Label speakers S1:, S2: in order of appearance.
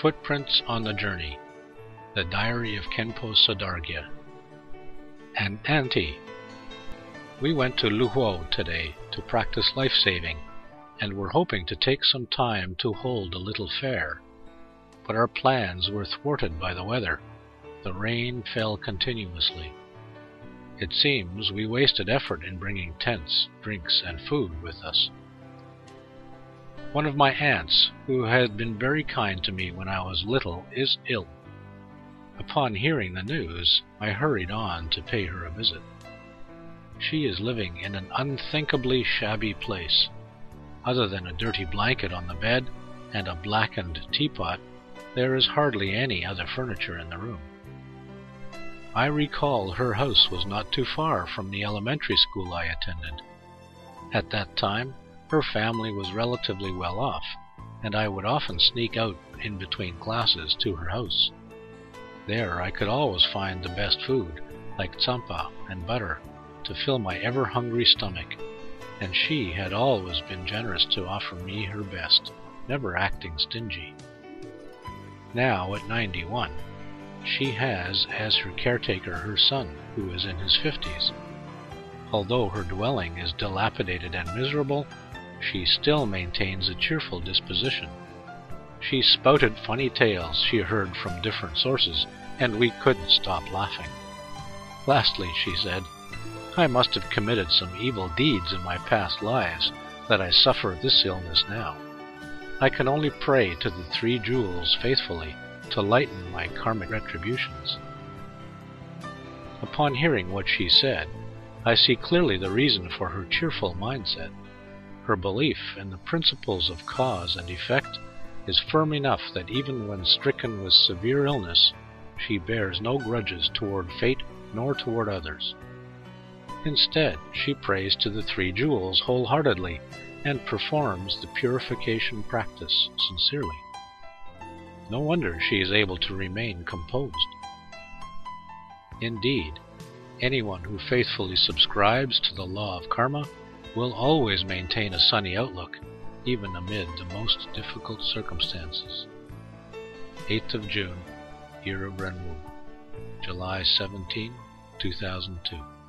S1: Footprints on the Journey The Diary of Khenpo Sodargye An Auntie We went to Luhuo today to practice life saving and were hoping to take some time to hold a little fair. But our plans were thwarted by the weather. The rain fell continuously. It seems we wasted effort in bringing tents, drinks, and food with us. One of my aunts, who had been very kind to me when I was little, is ill. Upon hearing the news, I hurried on to pay her a visit. She is living in an unthinkably shabby place. Other than a dirty blanket on the bed and a blackened teapot, there is hardly any other furniture in the room. I recall her house was not too far from the elementary school I attended. At that time, her family was relatively well off, and I would often sneak out in between classes to her house. There I could always find the best food, like tsampa and butter, to fill my ever hungry stomach, and she had always been generous to offer me her best, never acting stingy. Now, at ninety one, she has as her caretaker her son, who is in his fifties. Although her dwelling is dilapidated and miserable, she still maintains a cheerful disposition. She spouted funny tales she heard from different sources, and we couldn't stop laughing. Lastly, she said, I must have committed some evil deeds in my past lives that I suffer this illness now. I can only pray to the three jewels faithfully to lighten my karmic retributions. Upon hearing what she said, I see clearly the reason for her cheerful mindset. Her belief in the principles of cause and effect is firm enough that even when stricken with severe illness, she bears no grudges toward fate nor toward others. Instead, she prays to the three jewels wholeheartedly and performs the purification practice sincerely. No wonder she is able to remain composed. Indeed, anyone who faithfully subscribes to the law of karma will always maintain a sunny outlook, even amid the most difficult circumstances. 8th of June, Year of Renwu, July 17, 2002.